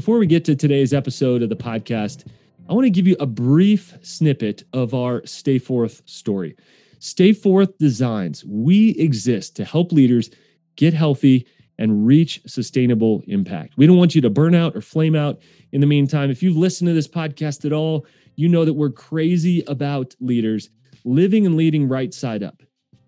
Before we get to today's episode of the podcast, I want to give you a brief snippet of our Stay Forth story. Stay Forth Designs, we exist to help leaders get healthy and reach sustainable impact. We don't want you to burn out or flame out in the meantime. If you've listened to this podcast at all, you know that we're crazy about leaders living and leading right side up.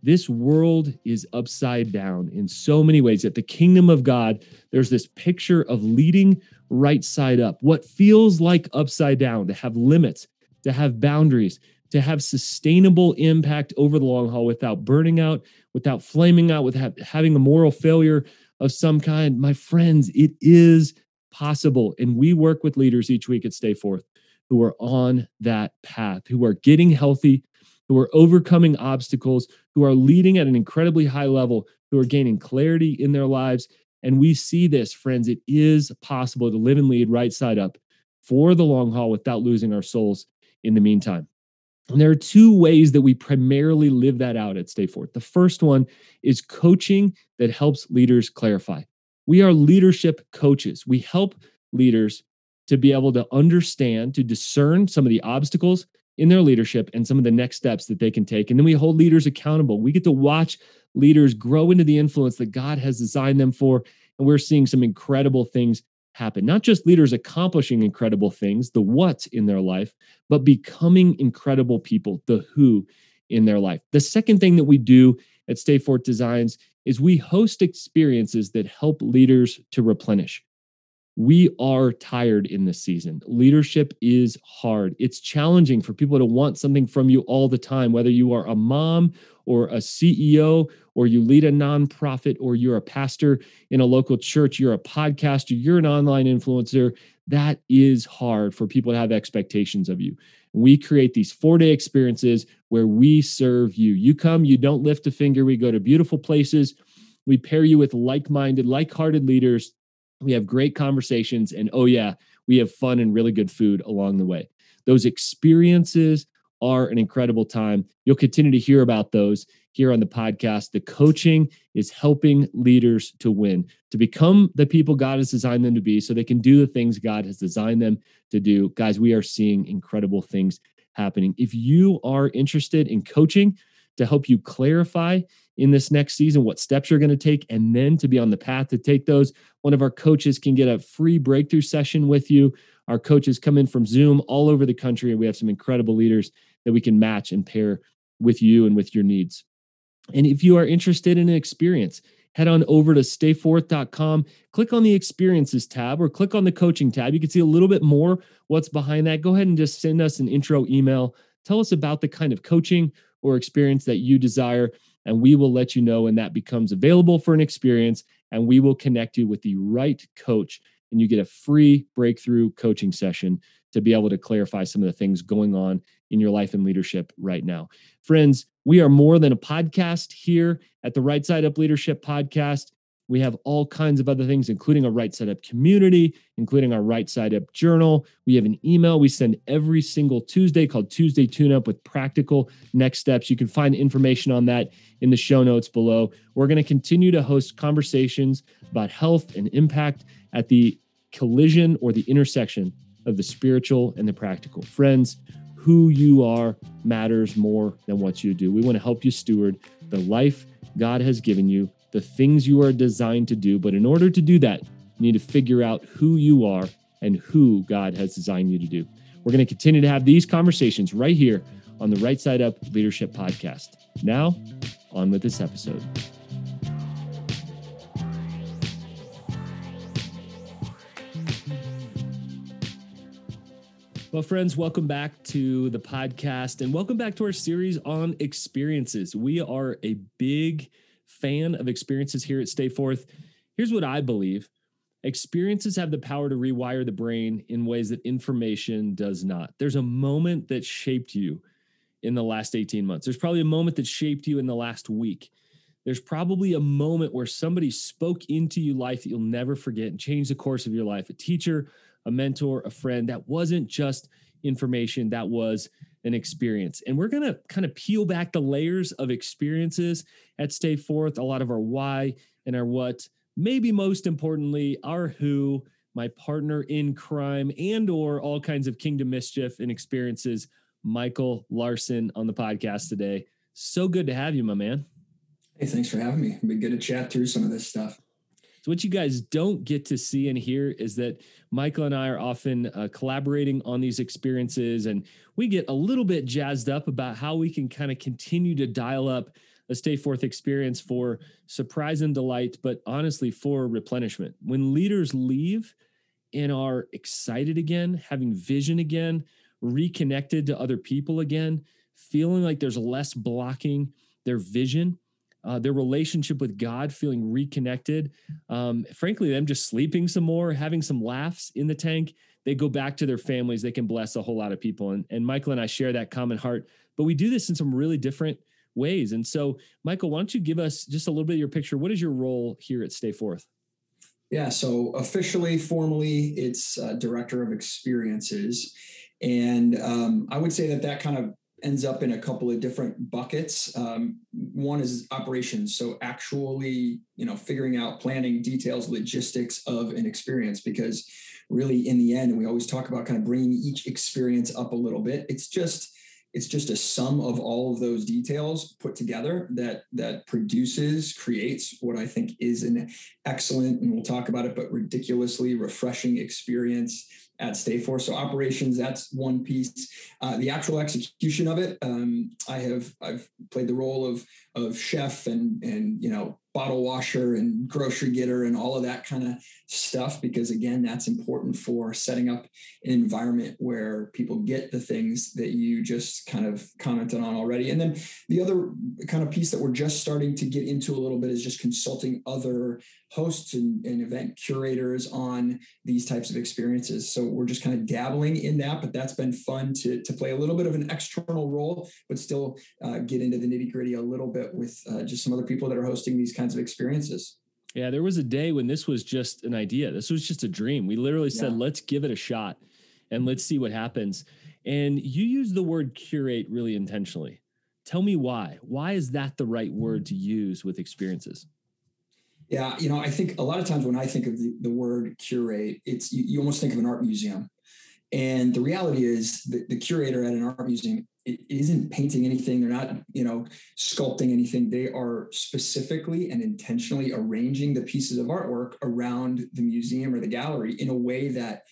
This world is upside down in so many ways. At the kingdom of God, there's this picture of leading right side up, what feels like upside down, to have limits, to have boundaries, to have sustainable impact over the long haul without burning out, without flaming out, without having a moral failure of some kind. My friends, it is possible. And we work with leaders each week at Stay Forth who are on that path, who are getting healthy, who are overcoming obstacles, who are leading at an incredibly high level, who are gaining clarity in their lives. And we see this, friends. It is possible to live and lead right side up for the long haul without losing our souls in the meantime. And there are two ways that we primarily live that out at Stay Forth. The first one is coaching that helps leaders clarify. We are leadership coaches. We help leaders to be able to understand, to discern some of the obstacles in their leadership and some of the next steps that they can take. And then we hold leaders accountable. We get to watch leaders grow into the influence that God has designed them for. And we're seeing some incredible things happen. Not just leaders accomplishing incredible things, the what in their life, but becoming incredible people, the who in their life. The second thing that we do at Stay Forth Designs is we host experiences that help leaders to replenish. We are tired in this season. Leadership is hard. It's challenging for people to want something from you all the time, whether you are a mom or a CEO or you lead a nonprofit or you're a pastor in a local church, you're a podcaster, you're an online influencer. That is hard for people to have expectations of you. We create these four day experiences where we serve you. You come, you don't lift a finger. We go to beautiful places. We pair you with like minded, like hearted leaders we have great conversations, and oh, yeah, we have fun and really good food along the way. Those experiences are an incredible time. You'll continue to hear about those here on the podcast. The coaching is helping leaders to win, to become the people God has designed them to be so they can do the things God has designed them to do. Guys, we are seeing incredible things happening. If you are interested in coaching to help you clarify in this next season, what steps you're going to take, and then to be on the path to take those. One of our coaches can get a free breakthrough session with you. Our coaches come in from Zoom all over the country, and we have some incredible leaders that we can match and pair with you and with your needs. And if you are interested in an experience, head on over to stayforth.com, click on the experiences tab or click on the coaching tab. You can see a little bit more what's behind that. Go ahead and just send us an intro email. Tell us about the kind of coaching or experience that you desire and we will let you know when that becomes available for an experience and we will connect you with the right coach and you get a free breakthrough coaching session to be able to clarify some of the things going on in your life and leadership right now. Friends, we are more than a podcast here at the Right Side Up Leadership Podcast. We have all kinds of other things, including a right side up community, including our right side up journal. We have an email we send every single Tuesday called Tuesday Tune Up with practical next steps. You can find information on that in the show notes below. We're going to continue to host conversations about health and impact at the collision or the intersection of the spiritual and the practical. Friends, who you are matters more than what you do. We want to help you steward the life God has given you the things you are designed to do. But in order to do that, you need to figure out who you are and who God has designed you to do. We're going to continue to have these conversations right here on the Right Side Up Leadership Podcast. Now, on with this episode. Well, friends, welcome back to the podcast and welcome back to our series on experiences. We are a big fan of experiences here at Stay Forth. Here's what I believe experiences have the power to rewire the brain in ways that information does not. There's a moment that shaped you in the last 18 months. There's probably a moment that shaped you in the last week. There's probably a moment where somebody spoke into you life that you'll never forget and changed the course of your life. A teacher, a mentor, a friend that wasn't just information, that was an experience. And we're going to kind of peel back the layers of experiences at Stay Forth, a lot of our why and our what, maybe most importantly, our who, my partner in crime and or all kinds of kingdom mischief and experiences, Michael Larson on the podcast today. So good to have you, my man. Hey, thanks for having me. Been good to chat through some of this stuff. So, what you guys don't get to see and hear is that Michael and I are often uh, collaborating on these experiences, and we get a little bit jazzed up about how we can kind of continue to dial up a Stay Forth experience for surprise and delight, but honestly, for replenishment. When leaders leave and are excited again, having vision again, reconnected to other people again, feeling like there's less blocking their vision uh, their relationship with God feeling reconnected. Um, frankly, them just sleeping some more, having some laughs in the tank. They go back to their families. They can bless a whole lot of people. And, and Michael and I share that common heart, but we do this in some really different ways. And so, Michael, why don't you give us just a little bit of your picture? What is your role here at Stay Forth? Yeah, so officially, formally, it's uh, director of experiences. And um, I would say that that kind of ends up in a couple of different buckets. Um, one is operations, so actually, you know, figuring out planning, details, logistics of an experience. Because really, in the end, we always talk about kind of bringing each experience up a little bit. It's just it's just a sum of all of those details put together that that produces creates what i think is an excellent and we'll talk about it but ridiculously refreshing experience at Stay Forth. So operations, that's one piece. Uh, the actual execution of it, um, I have I've played the role of of chef and and you know bottle washer and grocery getter and all of that kind of stuff because again that's important for setting up an environment where people get the things that you just kind of commented on already. And then the other kind of piece that we're just starting to get into a little bit is just consulting other hosts and, and event curators on these types of experiences. So we're just kind of dabbling in that but that's been fun to, to play a little bit of an external role but still uh, get into the nitty gritty a little bit with uh, just some other people that are hosting these kinds of experiences. Yeah, there was a day when this was just an idea. This was just a dream. We literally said, yeah. let's give it a shot and mm-hmm. let's see what happens. And you use the word curate really intentionally. Tell me why. Why is that the right mm-hmm. word to use with experiences? Yeah, you know, I think a lot of times when I think of the, the word curate, it's you, you almost think of an art museum. And the reality is that the curator at an art museum isn't painting anything. They're not you know sculpting anything. They are specifically and intentionally arranging the pieces of artwork around the museum or the gallery in a way that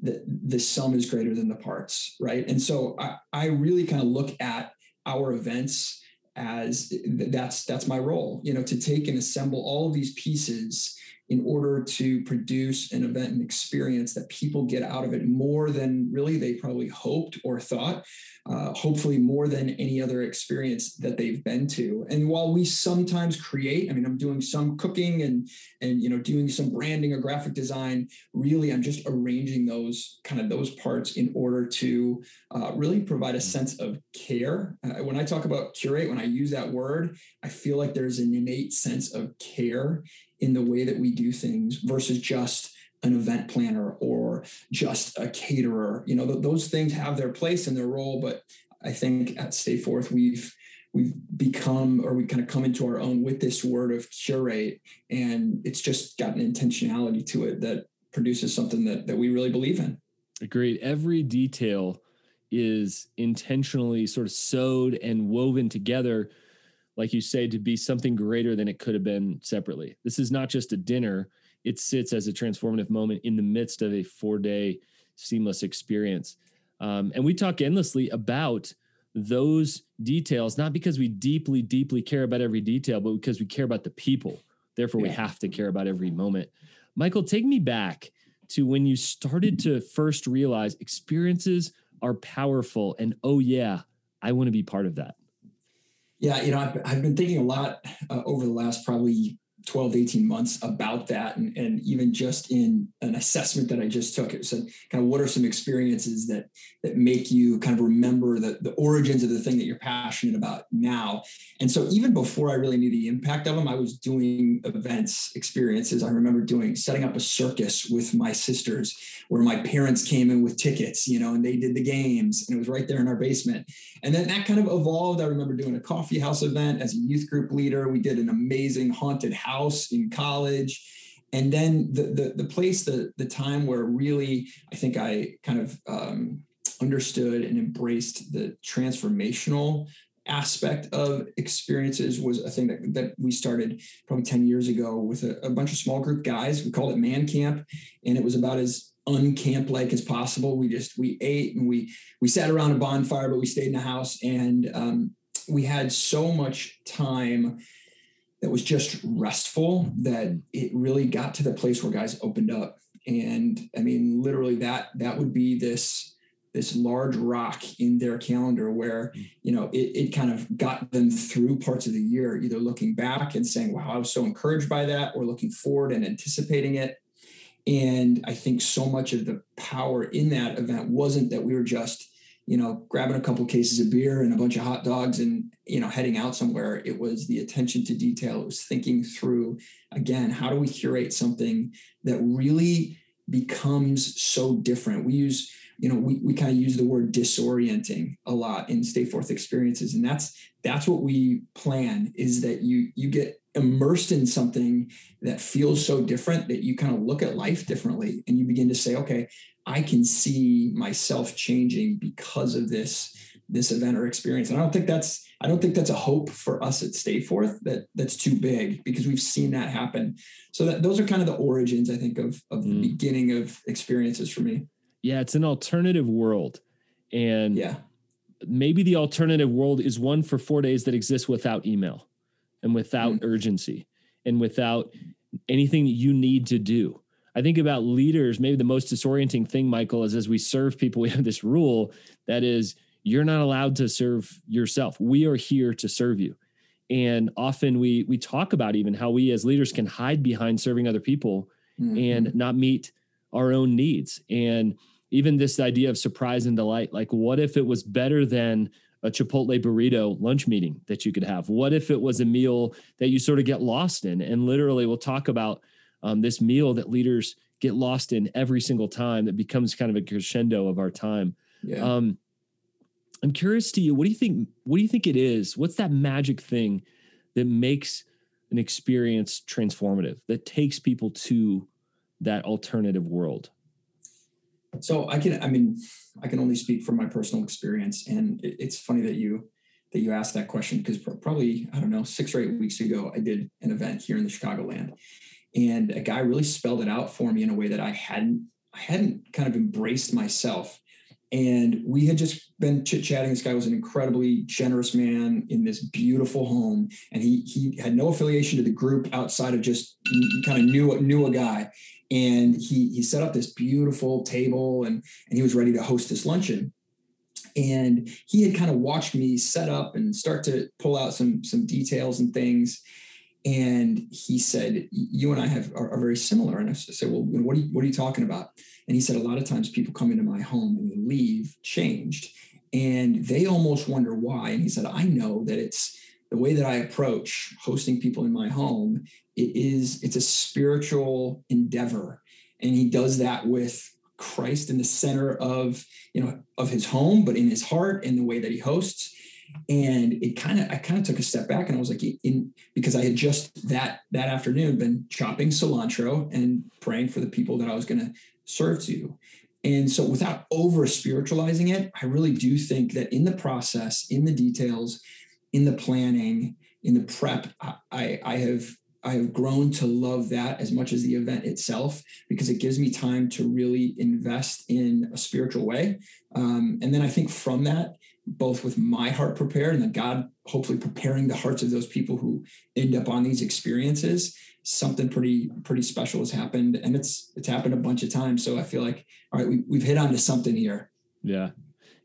the, the sum is greater than the parts right? And so i, I really kind of look at our events as that's that's my role you know to take and assemble all of these pieces in order to produce an event and experience that people get out of it more than really they probably hoped or thought uh, hopefully more than any other experience that they've been to. And while we sometimes create, I mean, I'm doing some cooking and and you know doing some branding or graphic design. Really, I'm just arranging those kind of those parts in order to uh, really provide a sense of care. Uh, when I talk about curate, when I use that word, I feel like there's an innate sense of care in the way that we do things versus just an event planner or just a caterer. You know, th- those things have their place and their role, but I think at Stay Forth we've we've become or we kind of come into our own with this word of curate, and it's just got an intentionality to it that produces something that that we really believe in. Agreed. Every detail is intentionally sort of sewed and woven together like you say to be something greater than it could have been separately this is not just a dinner it sits as a transformative moment in the midst of a four day seamless experience. Um, and we talk endlessly about those details, not because we deeply, deeply care about every detail, but because we care about the people. Therefore, yeah. we have to care about every moment. Michael, take me back to when you started to first realize experiences are powerful. And oh, yeah, I want to be part of that. Yeah, you know, I've, I've been thinking a lot uh, over the last probably 12 to 18 months about that and, and even just in an assessment that i just took it said kind of what are some experiences that that make you kind of remember the, the origins of the thing that you're passionate about now? And so even before i really knew the impact of them i was doing events experiences. I remember doing setting up a circus with my sisters where my parents came in with tickets you know and they did the games and it was right there in our basement. And then that kind of evolved. I remember doing a coffee house event as a youth group leader. We did an amazing haunted house house in college. and then the the, the place the the time where really i think i kind of um, understood and embraced the transformational aspect of experiences was a thing that, that we started probably 10 years ago with a, a bunch of small group guys. We called it man camp and it was about as uncamp like as possible. We just we ate and we we sat around a bonfire but we stayed in the house. And um, we had so much time that was just restful that it really got to the place where guys opened up. And i mean literally that that would be this this large rock in their calendar where you know it, it kind of got them through parts of the year either looking back and saying wow i was so encouraged by that or looking forward and anticipating it. And i think so much of the power in that event wasn't that we were just you know, grabbing a couple cases of beer and a bunch of hot dogs and, you know, heading out somewhere. It was the attention to detail. It was thinking through, again, how do we curate something that really becomes so different? We use, you know, we, we kind of use the word disorienting a lot in Stay Forth experiences. And that's, that's what we plan is that you, you get immersed in something that feels so different that you kind of look at life differently and you begin to say, okay, I can see myself changing because of this this event or experience. And I don't think that's I don't think that's a hope for us at Stay Forth that that's too big because we've seen that happen. So that those are kind of the origins, I think, of of the mm. beginning of experiences for me. Yeah, it's an alternative world. And yeah, maybe the alternative world is one for four days that exists without email and without mm. urgency and without anything that you need to do. I think about leaders, maybe the most disorienting thing, Michael, is as we serve people, we have this rule that is you're not allowed to serve yourself. We are here to serve you. And often we we talk about even how we as leaders can hide behind serving other people mm-hmm. and not meet our own needs. And even this idea of surprise and delight, like what if it was better than a Chipotle burrito lunch meeting that you could have? What if it was a meal that you sort of get lost in? And literally, we'll talk about um, this meal that leaders get lost in every single time that becomes kind of a crescendo of our time. Yeah. Um, I'm curious to you, what do you think? What do you think it is? What's that magic thing that makes an experience transformative that takes people to that alternative world? So I can, I mean, I can only speak from my personal experience, and it's funny that you that you asked that question because probably I don't know six or eight weeks ago I did an event here in the Chicagoland, and a guy really spelled it out for me in a way that I hadn't I hadn't kind of embraced myself. And we had just been chit chatting. This guy was an incredibly generous man in this beautiful home, and he he had no affiliation to the group outside of just kind of knew knew a guy. And he he set up this beautiful table, and and he was ready to host this luncheon. And he had kind of watched me set up and start to pull out some some details and things and he said, "You and I have are, are very similar." And I said, "Well, what are you, what are you talking about?" And he said, "A lot of times people come into my home and they leave changed, and they almost wonder why." And he said, "I know that it's the way that I approach hosting people in my home. It is it's a spiritual endeavor, and he does that with." Christ in the center of you know of his home, but in his heart and the way that he hosts and it kind of i kind of took a step back and i was like in because i had just that that afternoon been chopping cilantro and praying for the people that i was going to serve to and so without over spiritualizing it i really do think that in the process in the details in the planning in the prep i i have I have grown to love that as much as the event itself because it gives me time to really invest in a spiritual way. Um, and then I think from that, both with my heart prepared and then God hopefully preparing the hearts of those people who end up on these experiences, something pretty pretty special has happened, and it's it's happened a bunch of times. So I feel like all right, we, we've hit on to something here. Yeah.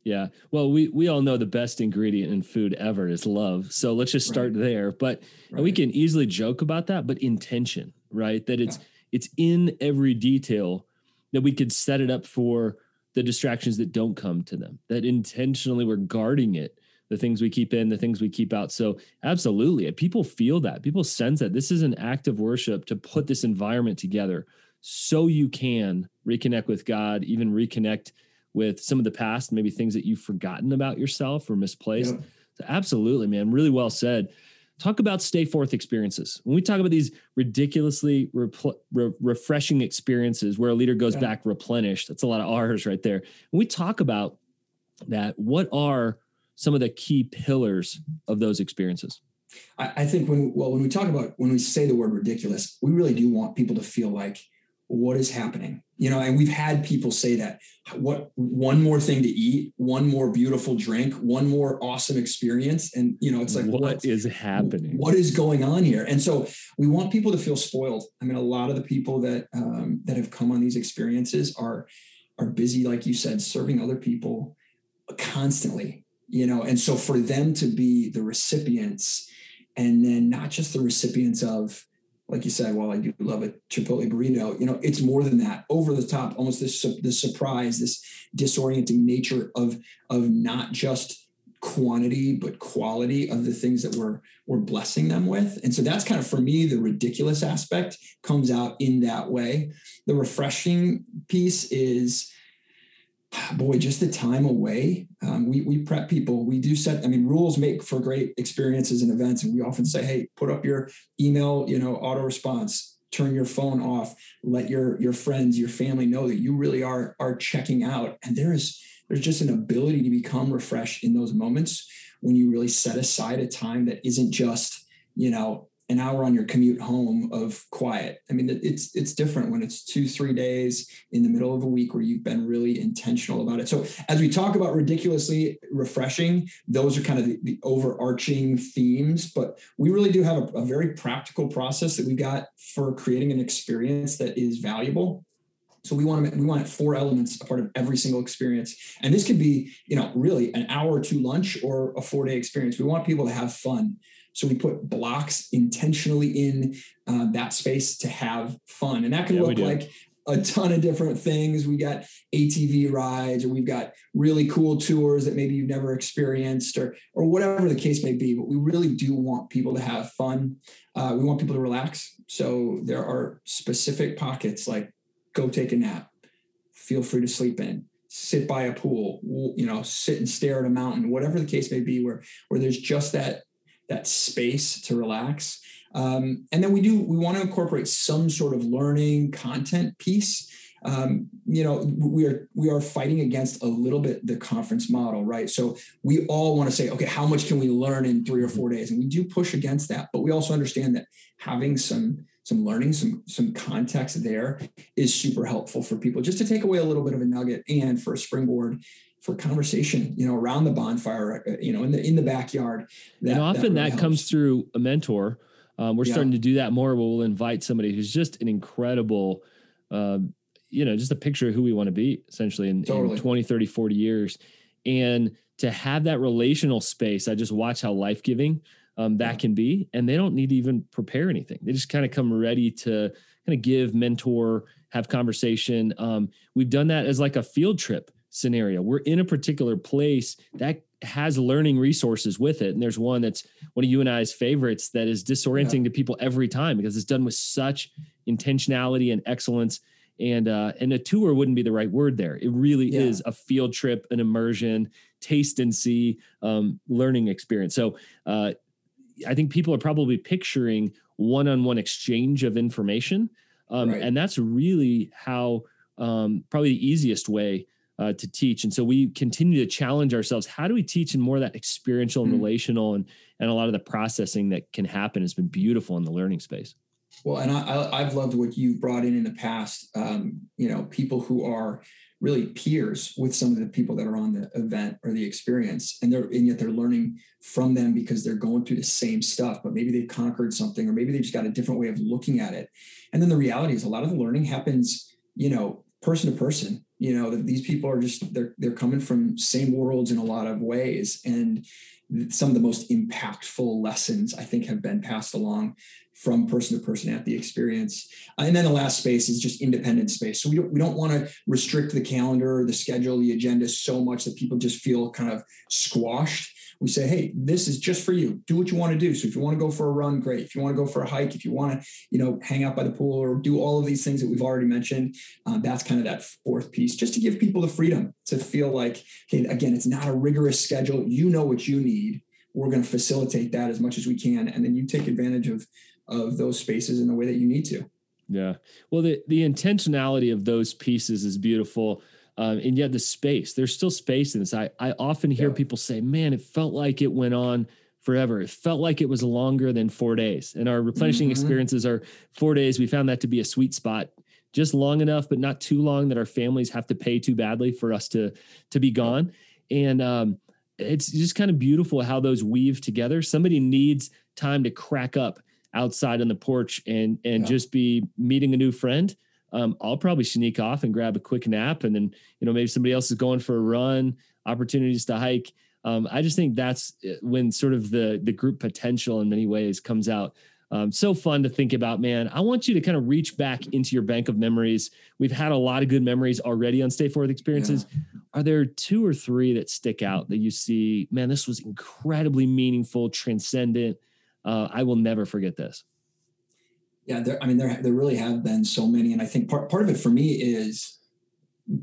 Yeah. Well, we we all know the best ingredient in food ever is love. So let's just start right. there. But right. we can easily joke about that, but intention, right? That it's yeah. it's in every detail that we could set it up for the distractions that don't come to them, that intentionally we're guarding it, the things we keep in, the things we keep out. So, absolutely, people feel that. People sense that this is an act of worship to put this environment together so you can reconnect with God, even reconnect with some of the past, maybe things that you've forgotten about yourself or misplaced. Yeah. So absolutely, man. Really well said. Talk about stay forth experiences. When we talk about these ridiculously repl- re- refreshing experiences where a leader goes yeah. back replenished, that's a lot of R's right there. When we talk about that, what are some of the key pillars of those experiences? I, I think when well when we talk about when we say the word ridiculous, we really do want people to feel like what is happening? You know and we've had people say that what one more thing to eat one more beautiful drink one more awesome experience and you know it's like what, is happening? What is going on here? And so we want people to feel spoiled. I mean a lot of the people that um, that have come on these experiences are are busy like you said serving other people constantly you know? And so for them to be the recipients and then not just the recipients of like you said, while I do love a Chipotle burrito. You know, it's more than that. Over the top, almost this this surprise, this disorienting nature of of not just quantity but quality of the things that we're we're blessing them with. And so that's kind of for me the ridiculous aspect comes out in that way. The refreshing piece is boy, just the time away. Um, we, we prep people. We do set, I mean, rules make for great experiences and events. And we often say, hey, put up your email, you know, auto response, turn your phone off, let your, your friends, your family know that you really are, are checking out. And there is, there's just an ability to become refreshed in those moments when you really set aside a time that isn't just, you know, an hour on your commute home of quiet. I mean, it's it's different when it's two, three days in the middle of a week where you've been really intentional about it. So as we talk about ridiculously refreshing, those are kind of the, the overarching themes. But we really do have a, a very practical process that we've got for creating an experience that is valuable. So we want to we want four elements a part of every single experience, and this could be you know really an hour to lunch or a four day experience. We want people to have fun. So we put blocks intentionally in uh, that space to have fun. And that can yeah, look like a ton of different things. We got ATV rides, or we've got really cool tours that maybe you've never experienced, or or whatever the case may be. But we really do want people to have fun. Uh, we want people to relax. So there are specific pockets like go take a nap, feel free to sleep in, sit by a pool, you know, sit and stare at a mountain, whatever the case may be, where where there's just that that space to relax. Um, and then we do we want to incorporate some sort of learning content piece. Um, you know, we are we are fighting against a little bit the conference model, right? So we all want to say, okay, how much can we learn in three or four days? And we do push against that, but we also understand that having some some learning, some some context there is super helpful for people just to take away a little bit of a nugget and for a springboard for conversation, you know, around the bonfire, uh, you know, in the in the backyard. That, and often that, really that comes through a mentor. Um, we're yeah. starting to do that more. Where We'll invite somebody who's just an incredible, um, you know, just a picture of who we want to be essentially in, totally. in 20, 30, 40 years. And to have that relational space, I just watch how life giving um, that yeah. can be. And they don't need to even prepare anything. They just kind of come ready to kind of give, mentor, have conversation. Um, we've done that as like a field trip scenario. We're in a particular place that has learning resources with it. And there's one that's one of you and I's favorites that is disorienting yeah. to people every time because it's done with such intentionality and excellence. And uh, and a tour wouldn't be the right word there. It really yeah. is a field trip, an immersion, taste and see, um, learning experience. So uh, I think people are probably picturing one-on-one exchange of information, um, right. and that's really how um, probably the easiest way uh, to teach. And so we continue to challenge ourselves. How do we teach in more of that experiential and mm-hmm. relational and, and a lot of the processing that can happen has been beautiful in the learning space. Well, and I, have loved what you've brought in in the past. Um, you know, people who are really peers with some of the people that are on the event or the experience, and they're and yet they're learning from them because they're going through the same stuff, but maybe they've conquered something, or maybe they just got a different way of looking at it. And then the reality is, a lot of the learning happens, you know, person to person you know that these people are just they're they're coming from same worlds in a lot of ways. And some of the most impactful lessons i think have been passed along from person to person at the experience. And then the last space is just independent space. So we don't, we don't want to restrict the calendar the schedule the agenda so much that people just feel kind of squashed we say, hey, this is just for you. Do what you want to do. So if you want to go for a run, great. If you want to go for a hike, if you want to, you know, hang out by the pool or do all of these things that we've already mentioned, um, that's kind of that fourth piece, just to give people the freedom to feel like, okay, again, it's not a rigorous schedule. You know what you need. we're going to facilitate that as much as we can. And then you take advantage of, of those spaces in the way that you need to. Yeah. Well, the, the intentionality of those pieces is beautiful. Um, and yet the space, there's still space in this. I, I often hear yeah. people say, man, it felt like it went on forever. It felt like it was longer than four days. And our replenishing mm-hmm. experiences are four days. We found that to be a sweet spot, just long enough, but not too long that our families have to pay too badly for us to, to be gone. And um, it's just kind of beautiful how those weave together. Somebody needs time to crack up outside on the porch and and yeah. just be meeting a new friend um, I'll probably sneak off and grab a quick nap, and then you know maybe somebody else is going for a run, opportunities to hike. Um, I just think that's uh, when sort of the the group potential in many ways comes out. Um, so fun to think about, man. I want you to kind of reach back into your bank of memories. We've had a lot of good memories already on Stay Forth experiences. Yeah. Are there two or three that stick out that you see, man, this was incredibly meaningful, transcendent? Uh, I will never forget this. Yeah, there, I mean, there there really have been so many, and I think part part of it for me is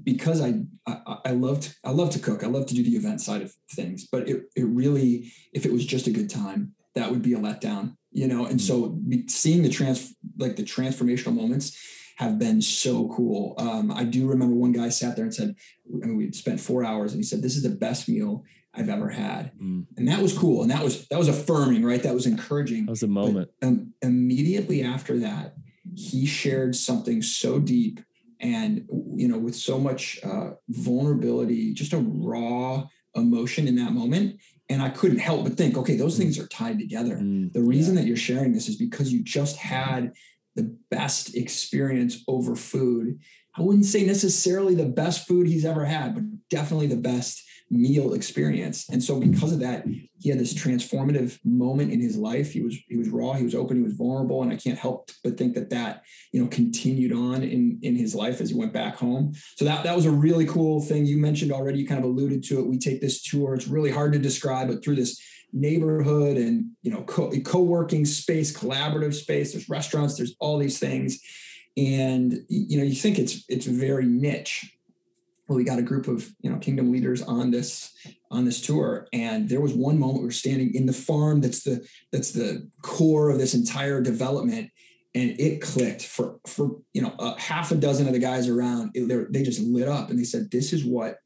because I, I I love to I love to cook. I love to do the event side of things, but it it really if it was just a good time, that would be a letdown, you know. And so seeing the trans like the transformational moments have been so cool. Um, I do remember one guy sat there and said, I mean, we spent four hours, and he said, "This is the best meal I've ever had. Mm. And that was cool. And that was that was affirming, right? That was encouraging. That was a moment. But, um, immediately after that, he shared something so deep and you know with so much uh, vulnerability, just a raw emotion in that moment. And I couldn't help but think, okay, those mm. things are tied together. Mm. The reason yeah. that you're sharing this is because you just had the best experience over food. I wouldn't say necessarily the best food he's ever had, but definitely the best meal experience. And so because of that, he had this transformative moment in his life. He was he was raw, he was open, he was vulnerable, and I can't help but think that that you know continued on in in his life as he went back home. So that that was a really cool thing you mentioned already. You kind of alluded to it. We take this tour. It's really hard to describe, but through this neighborhood and you know co- co-working space, collaborative space. There's restaurants. There's all these things, and you know you think it's it's very niche we got a group of you know kingdom leaders on this on this tour. And there was one moment we were standing in the farm that's the that's the core of this entire development. And it clicked for for you know a half a dozen of the guys around. It, they just lit up and they said this is what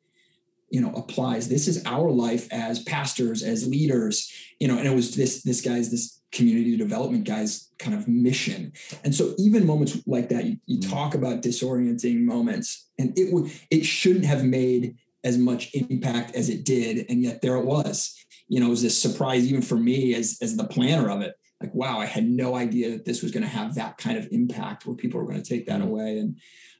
you know applies. This is our life as pastors as leaders. You know and it was this this guy's this community development guys kind of mission and so even moments like that you, you mm. talk about disorienting moments and it would it shouldn't have made as much impact as it did and yet there it was you know it was this surprise even for me as as the planner of it like wow i had no idea that this was going to have that kind of impact where people were going to take that mm. away and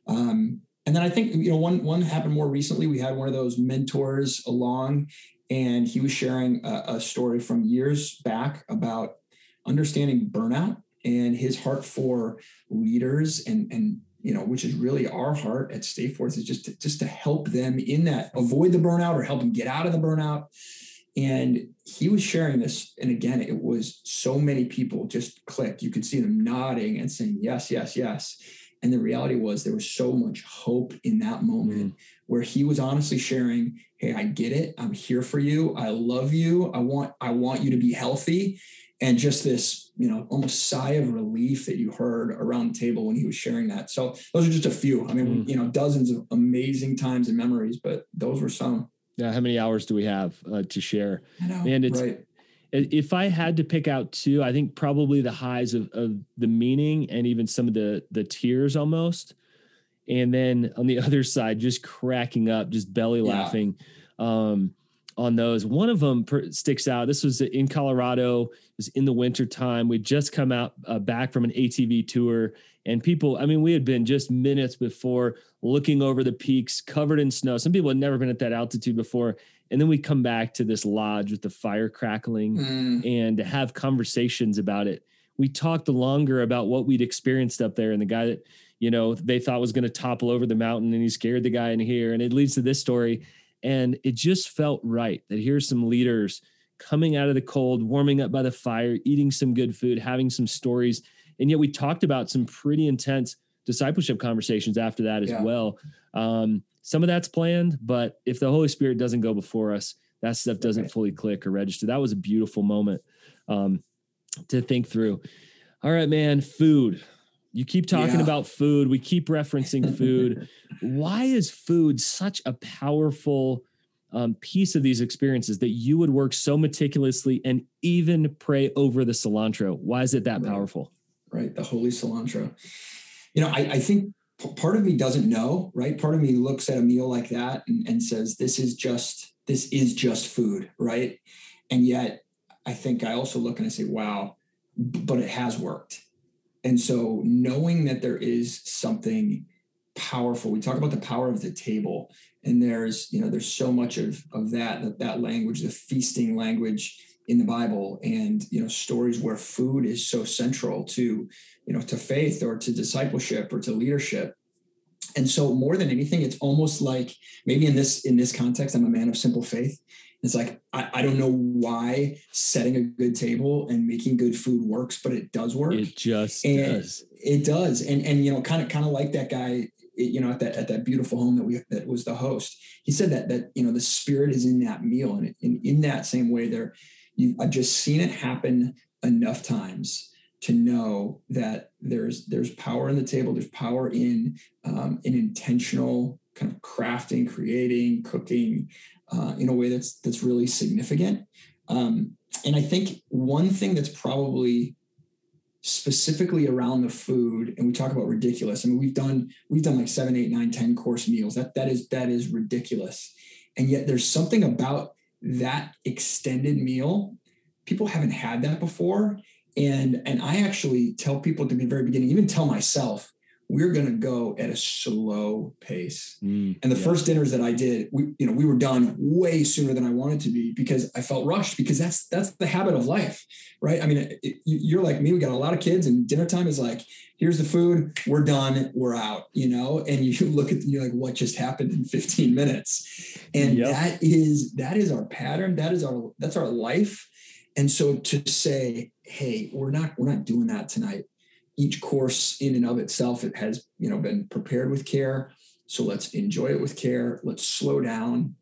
um and then I think you know one one happened more recently. We had one of those mentors along, and he was sharing a, a story from years back about understanding burnout and his heart for leaders and and you know which is really our heart at Stay Forth is just to, just to help them in that avoid the burnout or help them get out of the burnout. And he was sharing this, and again, it was so many people just clicked. You could see them nodding and saying yes, yes, yes and the reality was there was so much hope in that moment mm. where he was honestly sharing, "Hey, I get it. I'm here for you. I love you. I want I want you to be healthy." And just this, you know, almost sigh of relief that you heard around the table when he was sharing that. So those are just a few. I mean, mm. you know, dozens of amazing times and memories, but those were some. Yeah, how many hours do we have uh, to share? I know, and it's right if I had to pick out two, I think probably the highs of, of the meaning and even some of the the tears almost. And then on the other side, just cracking up, just belly yeah. laughing um, on those. One of them per, sticks out. This was in Colorado. It was in the winter time. We'd just come out uh, back from an ATV tour, and people. I mean, we had been just minutes before looking over the peaks, covered in snow. Some people had never been at that altitude before, and then we come back to this lodge with the fire crackling mm. and have conversations about it we talked longer about what we'd experienced up there and the guy that you know they thought was going to topple over the mountain and he scared the guy in here and it leads to this story and it just felt right that here's some leaders coming out of the cold warming up by the fire eating some good food having some stories and yet we talked about some pretty intense discipleship conversations after that as yeah. well um, some of that's planned, but if the Holy Spirit doesn't go before us, that stuff doesn't fully click or register. That was a beautiful moment um, to think through. All right, man, food. You keep talking yeah. about food. We keep referencing food. Why is food such a powerful um, piece of these experiences that you would work so meticulously and even pray over the cilantro? Why is it that right. powerful? Right, the holy cilantro. You know, I, I think part of me doesn't know. Right, part of me looks at a meal like that and, and says, "This is just this is just food." Right, and yet I think I also look and I say, "Wow." But it has worked and so knowing that there is something powerful, we talk about the power of the table, and there's, you know, there's so much of, of that, that, that language, the feasting language in the Bible and, you know, stories where food is so central to, you know, to faith or to discipleship or to leadership. And so more than anything, it's almost like maybe in this, in this context, I'm a man of simple faith it's like I, I don't know why setting a good table and making good food works, but it does work. It just and does. It does. And and you know, kind of kind of like that guy, you know, at that at that beautiful home that we that was the host. He said that that you know the spirit is in that meal, and in in that same way, there, you I've just seen it happen enough times to know that there's there's power in the table. There's power in um, an intentional kind of crafting, creating, cooking, uh, in a way that's that's really significant. Um, and I think one thing that's probably specifically around the food, and we talk about ridiculous. I mean, we've done we've done like seven, eight, nine, ten course meals. That that is that is ridiculous. And yet there's something about that extended meal. People haven't had that before. And and I actually tell people at the very beginning, even tell myself, we're going to go at a slow pace. Mm, and the yeah. first dinners that I did, we, you know, we were done way sooner than I wanted to be because I felt rushed because that's, that's the habit of life, right? I mean, it, it, you're like me, we got a lot of kids and dinner time is like, here's the food, we're done, we're out, you know? And you look at, you're like, what just happened in 15 minutes? And yep. that is, that is our pattern. That is our, that's our life. And so to say, Hey, we're not, we're not doing that tonight each course in and of itself it has you know been prepared with care. So let's enjoy it with care. Let's slow down.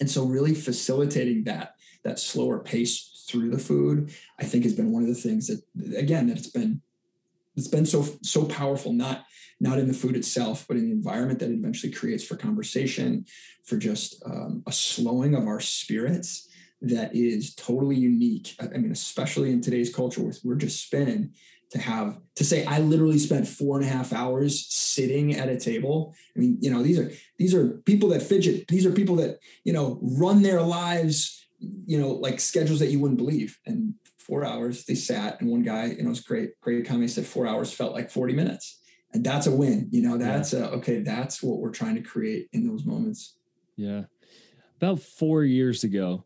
And so really facilitating that that slower pace through the food i think has been one of the things that again that it's been it's been so so powerful not not in the food itself but in the environment that it eventually creates for conversation for just um, a slowing of our spirits that is totally unique. I mean especially in today's culture where we're just spinning to have to say I literally spent four and a half hours sitting at a table. I mean, you know, these are these are people that fidget. These are people that you know run their lives, you know, like schedules that you wouldn't believe. And four hours they sat, and one guy, you know, it's great, great comment said four hours felt like forty minutes, and that's a win. You know, that's yeah. a, okay. That's what we're trying to create in those moments. Yeah, about four years ago.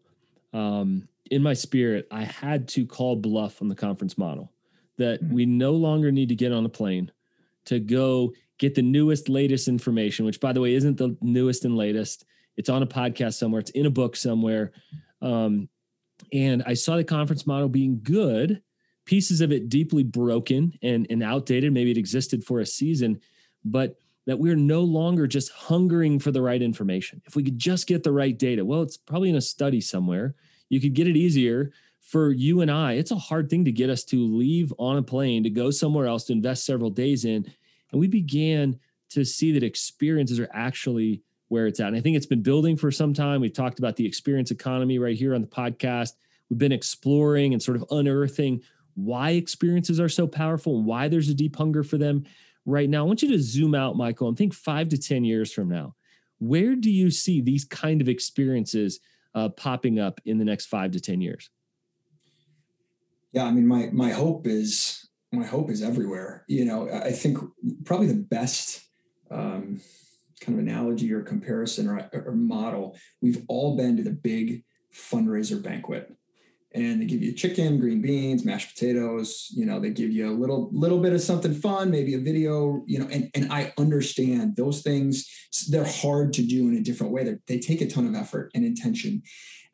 Um, in my spirit, I had to call bluff on the conference model that mm-hmm. we no longer need to get on a plane to go get the newest, latest information, which, by the way, isn't the newest and latest. It's on a podcast somewhere, it's in a book somewhere. Um, and I saw the conference model being good, pieces of it deeply broken and, and outdated. Maybe it existed for a season, but that we're no longer just hungering for the right information. If we could just get the right data, well, it's probably in a study somewhere. You could get it easier for you and I, it's a hard thing to get us to leave on a plane to go somewhere else to invest several days in. And we began to see that experiences are actually where it's at. And I think it's been building for some time. We've talked about the experience economy right here on the podcast. We've been exploring and sort of unearthing why experiences are so powerful and why there's a deep hunger for them right now. I want you to zoom out, Michael, and think five to 10 years from now. Where do you see these kind of experiences uh, popping up in the next five to 10 years? Yeah, I mean, my my hope is my hope is everywhere. You know, I think probably the best um, kind of analogy or comparison or, or model. We've all been to the big fundraiser banquet, and they give you chicken, green beans, mashed potatoes. You know, they give you a little little bit of something fun, maybe a video. You know, and and I understand those things. They're hard to do in a different way. They're, they take a ton of effort and intention,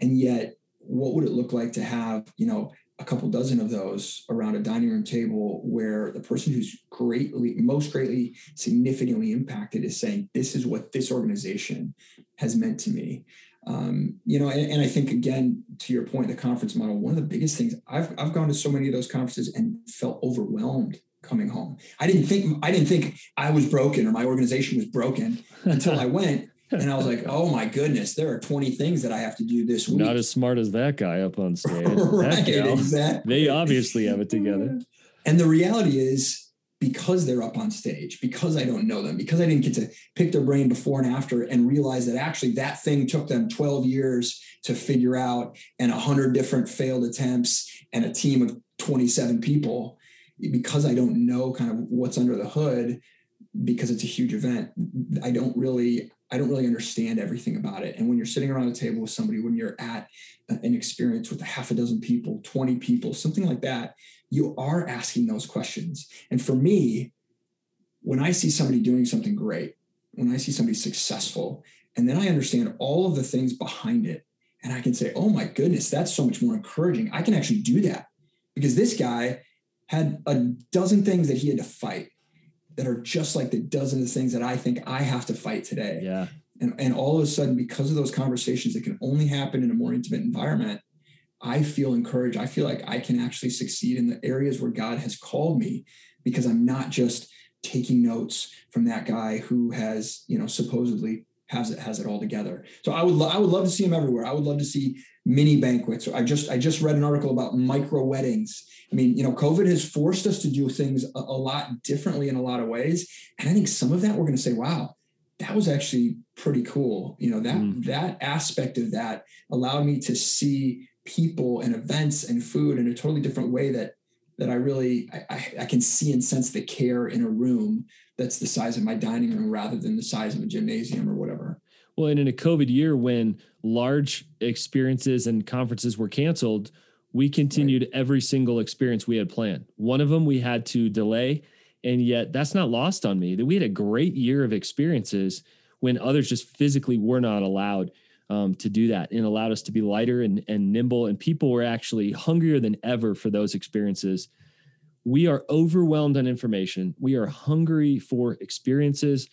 and yet, what would it look like to have you know a couple dozen of those around a dining room table where the person who's greatly most greatly significantly impacted is saying this is what this organization has meant to me Um, you know, and, and, I think again, to your point, the conference model, one of the biggest things I've I've gone to so many of those conferences and felt overwhelmed coming home. I didn't think I didn't think I was broken or my organization was broken until I went and I was like, oh my goodness, there are 20 things that I have to do this week. Not as smart as that guy up on stage. right, exactly. They obviously have it together. And the reality is, because they're up on stage, because I don't know them, because I didn't get to pick their brain before and after and realize that actually that thing took them 12 years to figure out and 100 different failed attempts and a team of 27 people, because I don't know kind of what's under the hood, because it's a huge event, I don't really I don't really understand everything about it. And when you're sitting around a table with somebody, when you're at uh, an experience with a half a dozen people, 20 people, something like that, you are asking those questions. And for me, when I see somebody doing something great, when I see somebody successful, and then I understand all of the things behind it, and I can say, oh my goodness, that's so much more encouraging. I can actually do that because this guy had a dozen things that he had to fight that are just like the dozen of things that I think I have to fight today. Yeah. And, and all of a sudden, because of those conversations that can only happen in a more intimate environment, I feel encouraged. I feel like I can actually succeed in the areas where God has called me because I'm not just taking notes from that guy who has, you know, supposedly has it has it all together. So I would lo- I would love to see him everywhere. I would love to see mini banquets. I just I just read an article about micro weddings I mean, you know, COVID has forced us to do things a, a lot differently in a lot of ways. And I think some of that we're going to say, wow, that was actually pretty cool. You know, that mm. that aspect of that allowed me to see people and events and food in a totally different way that that I really I, I, can see and sense the care in a room that's the size of my dining room rather than the size of a gymnasium or whatever. Well, and in a COVID year when large experiences and conferences were canceled, we continued right. every single experience we had planned. One of them we had to delay, and yet that's not lost on me that we had a great year of experiences when others just physically were not allowed um, to do that and allowed us to be lighter and, and nimble. And people were actually hungrier than ever for those experiences. We are overwhelmed on information. We are hungry for experiences.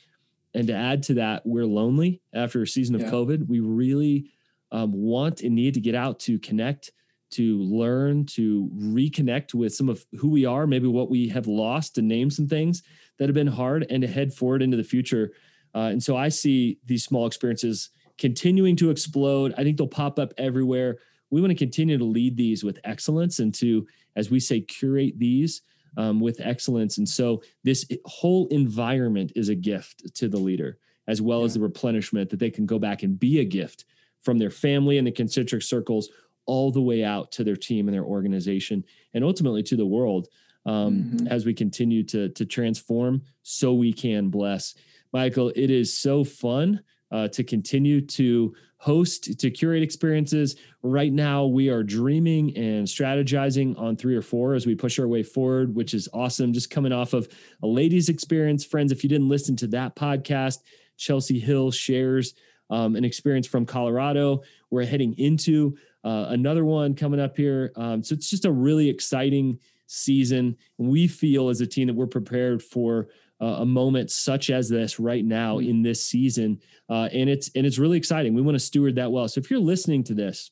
And to add to that, we're lonely after a season of yeah. COVID. We really um, want and need to get out to connect to learn to reconnect with some of who we are, maybe what we have lost, to name some things that have been hard, and to head forward into the future. Uh, and so I see these small experiences continuing to explode. I think they'll pop up everywhere. We want to continue to lead these with excellence and to, as we say, curate these um, with excellence. And so this whole environment is a gift to the leader, as well yeah. as the replenishment that they can go back and be a gift from their family and the concentric circles all the way out to their team and their organization and ultimately to the world um, mm-hmm. as we continue to to transform so we can bless michael it is so fun uh, to continue to host to curate experiences right now we are dreaming and strategizing on three or four as we push our way forward which is awesome just coming off of a ladies experience friends if you didn't listen to that podcast chelsea hill shares um, an experience from colorado we're heading into uh, another one coming up here. Um, so it's just a really exciting season. We feel as a team that we're prepared for uh, a moment such as this right now mm-hmm. in this season, uh, and it's and it's really exciting. We want to steward that well. So if you're listening to this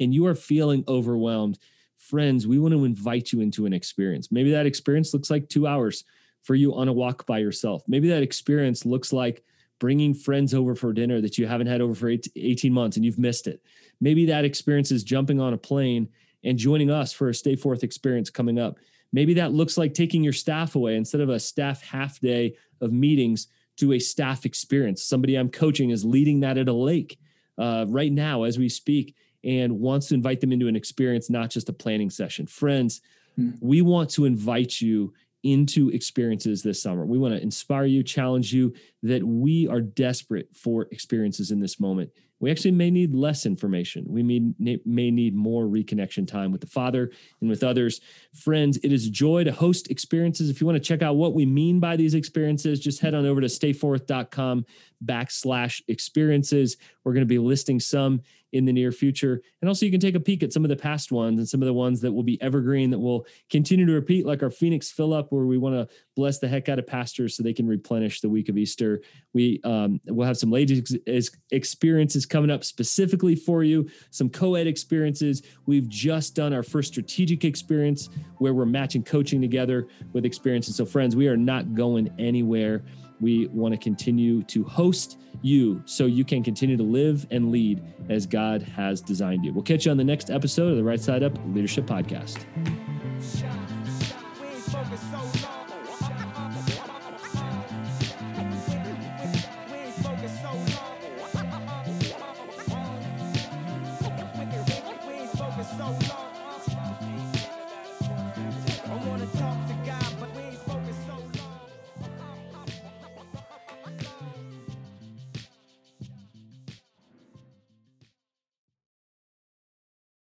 and you are feeling overwhelmed, friends, we want to invite you into an experience. Maybe that experience looks like two hours for you on a walk by yourself. Maybe that experience looks like bringing friends over for dinner that you haven't had over for 18 months and you've missed it. Maybe that experience is jumping on a plane and joining us for a Stay Forth experience coming up. Maybe that looks like taking your staff away instead of a staff half day of meetings to a staff experience. Somebody I'm coaching is leading that at a lake uh, right now as we speak and wants to invite them into an experience, not just a planning session. Friends, hmm. we want to invite you into experiences this summer. We want to inspire you, challenge you that we are desperate for experiences in this moment. We actually may need less information. We may, may need more reconnection time with the Father and with others. Friends, it is joy to host experiences. If you want to check out what we mean by these experiences, just head on over to stayforth.com backslash experiences. We're going to be listing some in the near future. And also, you can take a peek at some of the past ones and some of the ones that will be evergreen that will continue to repeat, like our Phoenix fill up, where we want to bless the heck out of pastors so they can replenish the week of Easter. We um, will have some ladies experiences coming up specifically for you, some co ed experiences. We've just done our first strategic experience where we're matching coaching together with experiences. So, friends, we are not going anywhere. We want to continue to host you so you can continue to live and lead as God has designed you. We'll catch you on the next episode of the Right Side Up Leadership Podcast.